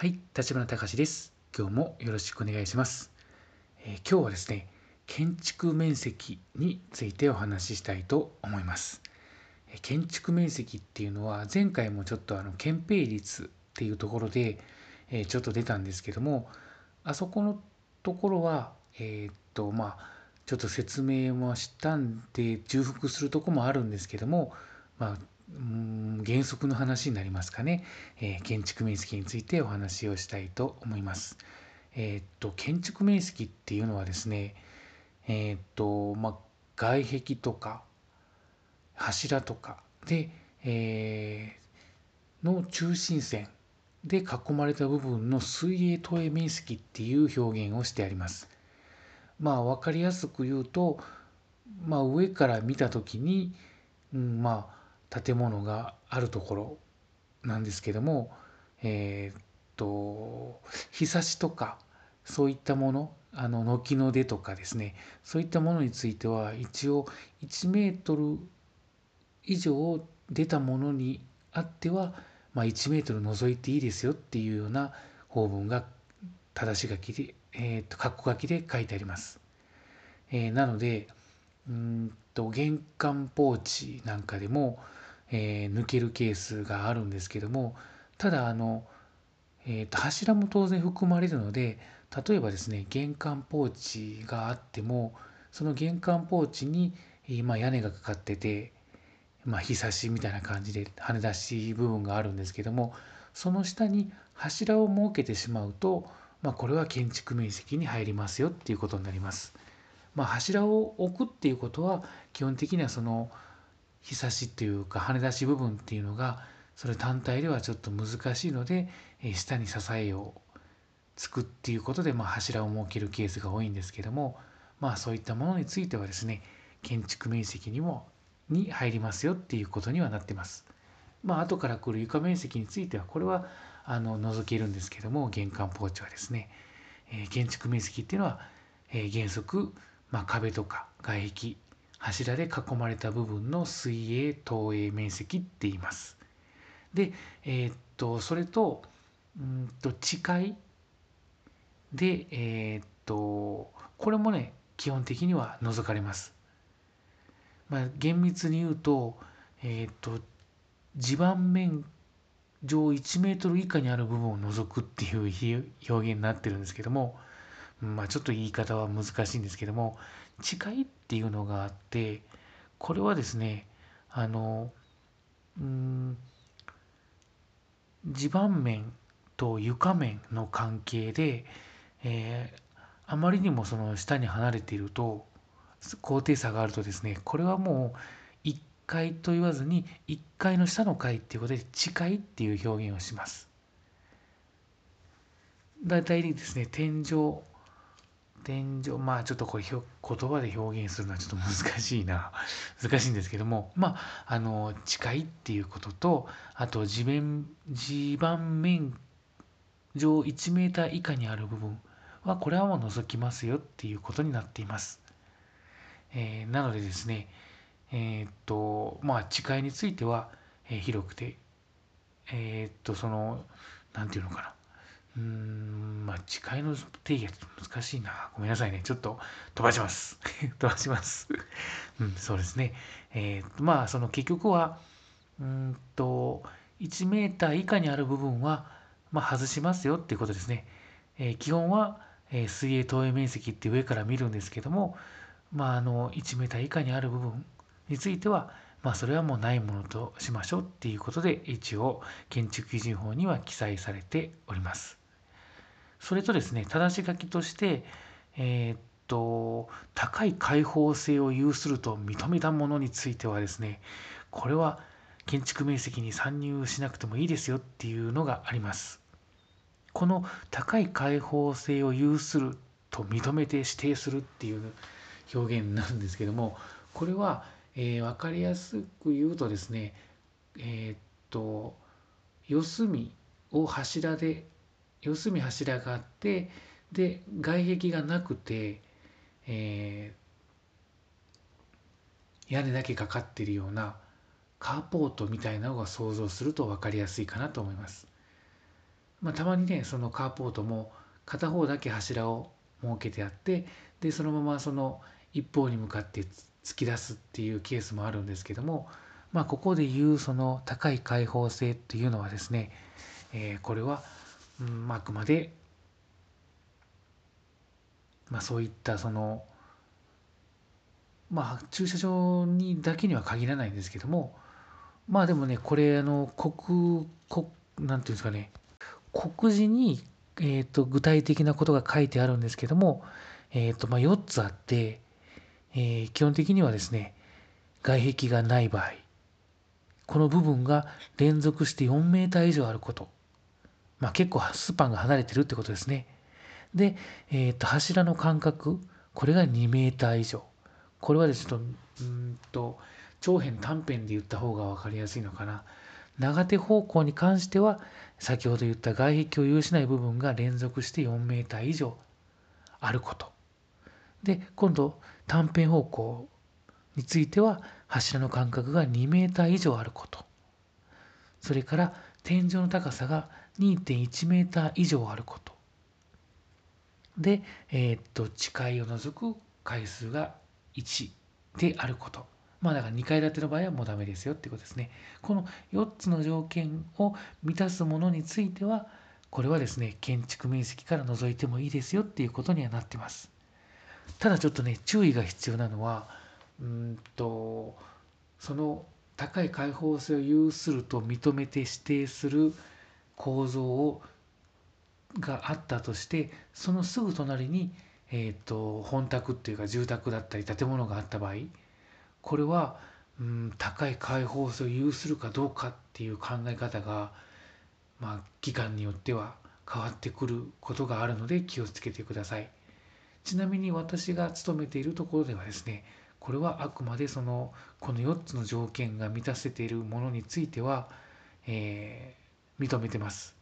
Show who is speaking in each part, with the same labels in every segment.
Speaker 1: はい、立花隆です。今日もよろしくお願いします、えー、今日はですね、建築面積についてお話ししたいと思います。え建築面積っていうのは前回もちょっとあの憲兵率っていうところで、えー、ちょっと出たんですけども、あそこのところはえー、っとまあちょっと説明もしたんで重複するとこもあるんですけども、まあうん原則の話になりますかね、えー、建築面積についてお話をしたいと思います。えー、っと建築面積っていうのはですねえー、っとまあ外壁とか柱とかで、えー、の中心線で囲まれた部分の水泳投影面積っていう表現をしてあります。まあ分かりやすく言うと、まあ、上から見た時に、うん、まあ建物があるところなんですけどもえー、っと日差しとかそういったものあの軒の出とかですねそういったものについては一応1メートル以上出たものにあっては、まあ、1メートル除いていいですよっていうような法文が正し書きで、えー、っと括弧書きで書いてあります。えー、なのでうんと玄関ポーチなんかでも、えー、抜けるケースがあるんですけどもただあの、えーと、柱も当然含まれるので例えばですね玄関ポーチがあってもその玄関ポーチに、まあ、屋根がかかってて、まあ、日差しみたいな感じで跳ね出し部分があるんですけどもその下に柱を設けてしまうと、まあ、これは建築面積に入りますよっていうことになります。まあ、柱を置くっていうことは基本的にはその日差しっていうか跳ね出し部分っていうのがそれ単体ではちょっと難しいので、え下に支えをつくっていうことで、まあ、柱を設けるケースが多いんですけどもまあそういったものについてはですね建築面積にもに入りますよっていうことにはなってます。まあ後から来る床面積についてはこれはあの除けるんですけども玄関ポーチはですね、え、建築面積っていうのは、え、原則、まあ、壁とか外壁柱で囲まれた部分の水泳投影面積って言います。で、えー、っとそれとうんと地階で、えー、っとこれもね基本的には除かれます。まあ、厳密に言うと,、えー、っと地盤面上1メートル以下にある部分を除くっていう表現になってるんですけども、まあ、ちょっと言い方は難しいんですけども誓いっていうのがあってこれはですねあのうん地盤面と床面の関係で、えー、あまりにもその下に離れていると高低差があるとですねこれはもう1階と言わずに1階の下の階っていうことで地階っていう表現をします。だいたいですね天井天井まあちょっとこれ言葉で表現するのはちょっと難しいな 難しいんですけどもまああの近いっていうこととあと地面地盤面上1メーター以下にある部分はこれはもう除きますよっていうことになっています。えー、なのでですねえー、っとまあ地階については、えー、広くてえー、っとその何て言うのかなうん、まあ、誓いの定義はちょっと難しいな。ごめんなさいね。ちょっと飛ばします。飛ばします。うん、そうですね。えー、まあ、その結局は、うんと、1メーター以下にある部分は、まあ、外しますよっていうことですね。えー、基本は、えー、水泳投影面積って上から見るんですけども、まあ、あの、1メーター以下にある部分については、まあ、それはもうないものとしましょうっていうことで、一応、建築基準法には記載されております。それとですね、正し書きとして、えー、っと、高い開放性を有すると認めたものについてはですね、これは建築面積に参入しなくてもいいですよっていうのがあります。この高い開放性を有すると認めて指定するっていう表現なんですけども、これは、えー、分かりやすく言うとですね、えー、っと、四隅を柱で四隅柱があってで外壁がなくて、えー、屋根だけかかってるようなカーポートみたいなのが想像すると分かりやすいかなと思います。まあ、たまにねそのカーポートも片方だけ柱を設けてあってでそのままその一方に向かって突き出すっていうケースもあるんですけども、まあ、ここでいうその高い開放性っていうのはですね、えー、これは、うん、あくまで、まあ、そういったそのまあ駐車場にだけには限らないんですけどもまあでもねこれあの国国なんていうんですかね告示に、えーと、具体的なことが書いてあるんですけども、えーとまあ、4つあって、えー、基本的にはですね外壁がない場合この部分が連続して4メーター以上あること、まあ、結構スパンが離れてるってことですね。で、えーと、柱の間隔これが2メーター以上。これはですねうんと長辺短辺で言った方が分かりやすいのかな。長手方向に関しては先ほど言った外壁を有しない部分が連続して4メーター以上あること。で今度短辺方向については柱の間隔が2メーター以上あること。それから天井の高さが2.1メーター以上あることで、えー、っと地階を除く回数が1であることまあだから2階建ての場合はもうダメですよっていうことですね。この4つの条件を満たすものについては、これはですね、建築面積から除いてもいいですよっていうことにはなってます。ただちょっとね、注意が必要なのは、うんと、その高い開放性を有すると認めて指定する構造をがあったとしてそのすぐ隣に、えーと本宅っていうか住宅だったり建物があった場合これは、うん、高い開放性を有するかどうかっていう考え方が、まあ、期間によっては変わってくることがあるので気をつけてください。ちなみに私が勤めているところではですねこれはあくまでそのこの4つの条件が満たせているものについては、え、認めてます。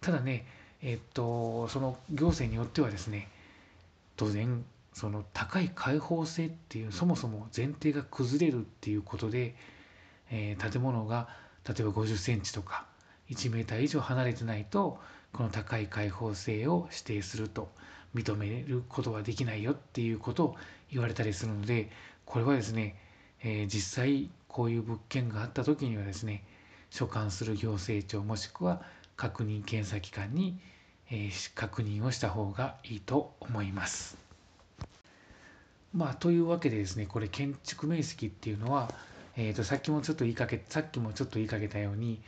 Speaker 1: ただね、え、っとその行政によってはですね当然その高い開放性っていうそもそも前提が崩れるっていうことで、えー、建物が例えば50センチとか1メーター以上離れてないとこの高い開放性を指定すると認めることはできないよっていうことを言われたりするのでこれはですね、えー、実際こういう物件があった時にはですね所管する行政庁もしくは確認検査機関に、え、確認をした方がいいと思います。まあ、というわけでですねこれ建築面積っていうのは、えー、とさっきもちょっと言いかけさっきもちょっと言いかけたように、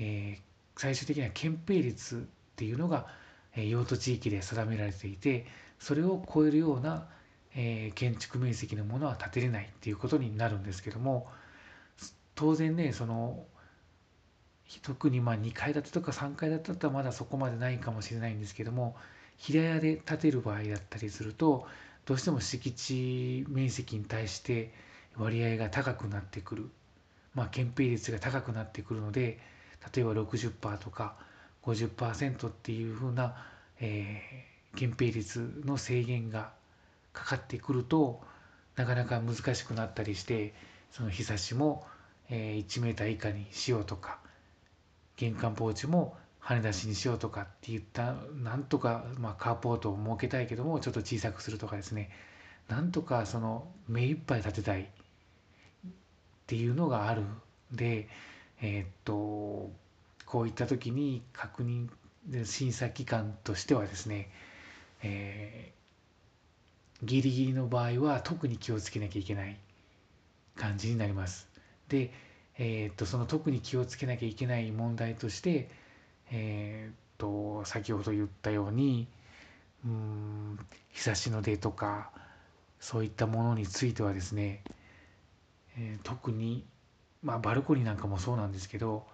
Speaker 1: えー、最終的には憲兵率っていうのが、え、用途地域で定められていてそれを超えるような、え、建築面積のものは建てれないっていうことになるんですけども当然ねその特にまあ2階建てとか3階建てだったらまだそこまでないかもしれないんですけども平屋で建てる場合だったりするとどうしても敷地面積に対して割合が高くなってくる、まあ、憲兵率が高くなってくるので例えば60%とか50%っていうふうな、えー、憲兵率の制限がかかってくるとなかなか難しくなったりしてその日差しも、えー、1 m 以下にしようとか玄関ポーチも跳ね出しにしようとかって言ったなんとか、まあ、カーポートを設けたいけどもちょっと小さくするとかですねなんとかその目いっぱい立てたいっていうのがあるでえー、っとこういった時に確認審査機関としてはですね、えー、ギリギリの場合は特に気をつけなきゃいけない感じになります。で、えー、っとその特に気をつけなきゃいけない問題としてえー、っと先ほど言ったようにうん日差しの出とかそういったものについてはですね、えー、特に、まあ、バルコニーなんかもそうなんですけど、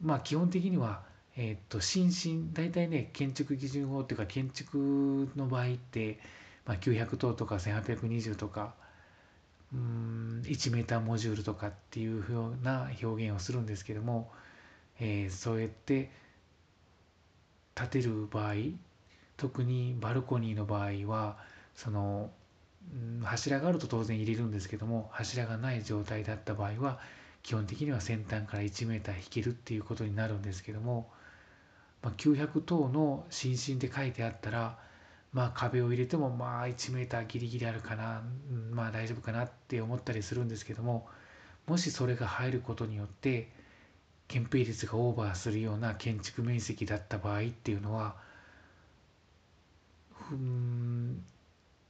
Speaker 1: まあ、基本的には、えー、っと新進大体ね建築基準法っていうか建築の場合って、まあ、900等とか1820とかうん1メーターモジュールとかっていうような表現をするんですけども、えー、そうやって建てる場合特にバルコニーの場合はその柱があると当然入れるんですけども柱がない状態だった場合は基本的には先端から1 m 引けるっていうことになるんですけどもまあ、900等の心身で書いてあったら、まあ、壁を入れてもまあ1メーターギリギリあるかな、まあ大丈夫かなって思ったりするんですけどももしそれが入ることによって建蔽率がオーバーするような建築面積だった場合っていうのはうん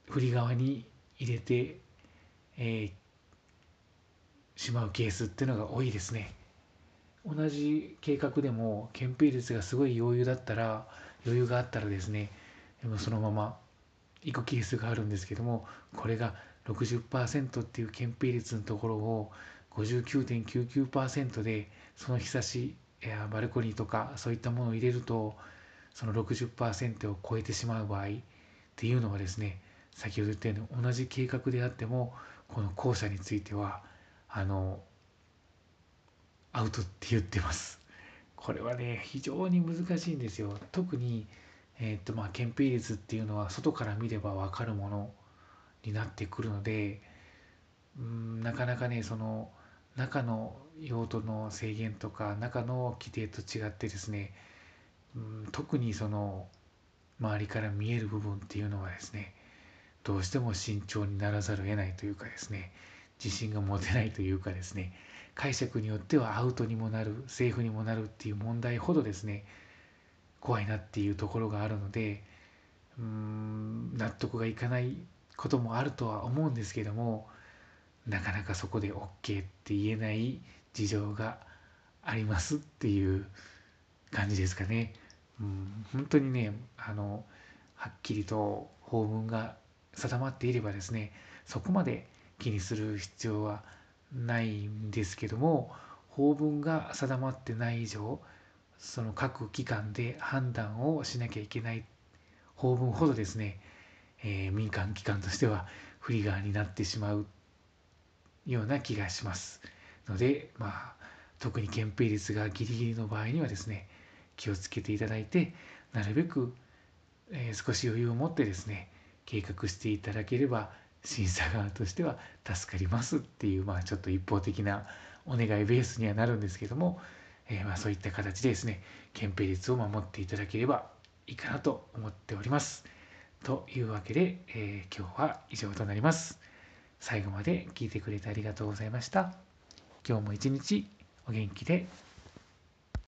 Speaker 1: 振り側に入れて、えー、しまうケースっていうのが多いですね。同じ計画でも建蔽率がすごい余裕だったら余裕があったらですねもそのまま行くケースがあるんですけどもこれが60%っていう建蔽率のところを59.99%でその日差しやバルコニーとかそういったものを入れるとその60%を超えてしまう場合っていうのはですね先ほど言ったように同じ計画であってもこの校舎についてはあのアウトって言ってます。これはね非常に難しいんですよ。特にえー、っとまあ憲兵率っていうのは外から見れば分かるものになってくるのでうんなかなかねその中の用途の制限とか中の規定と違ってですねうん特にその周りから見える部分っていうのはですねどうしても慎重にならざるを得ないというかですね自信が持てないというかですね解釈によってはアウトにもなるセーフにもなるっていう問題ほどですね怖いなっていうところがあるのでうーん納得がいかないこともあるとは思うんですけどもなかなかそこで OK って言えない事情がありますっていう感じですかね。うん、本当にねあのはっきりと法文が定まっていればですねそこまで気にする必要はないんですけども法文が定まってない以上その各機関で判断をしなきゃいけない法文ほどですね、えー、民間機関としては不利側になってしまうような気がしますので、まあ、特に憲兵率がギリギリの場合にはですね気をつけていただいてなるべく、えー、少し余裕を持ってですね計画していただければ審査側としては助かりますっていう、まあ、ちょっと一方的なお願いベースにはなるんですけども、えー、まあそういった形でですね憲兵率を守っていただければいいかなと思っております。というわけで、えー、今日は以上となります。最後まで聞いてくれてありがとうございました。今日も一日お元気で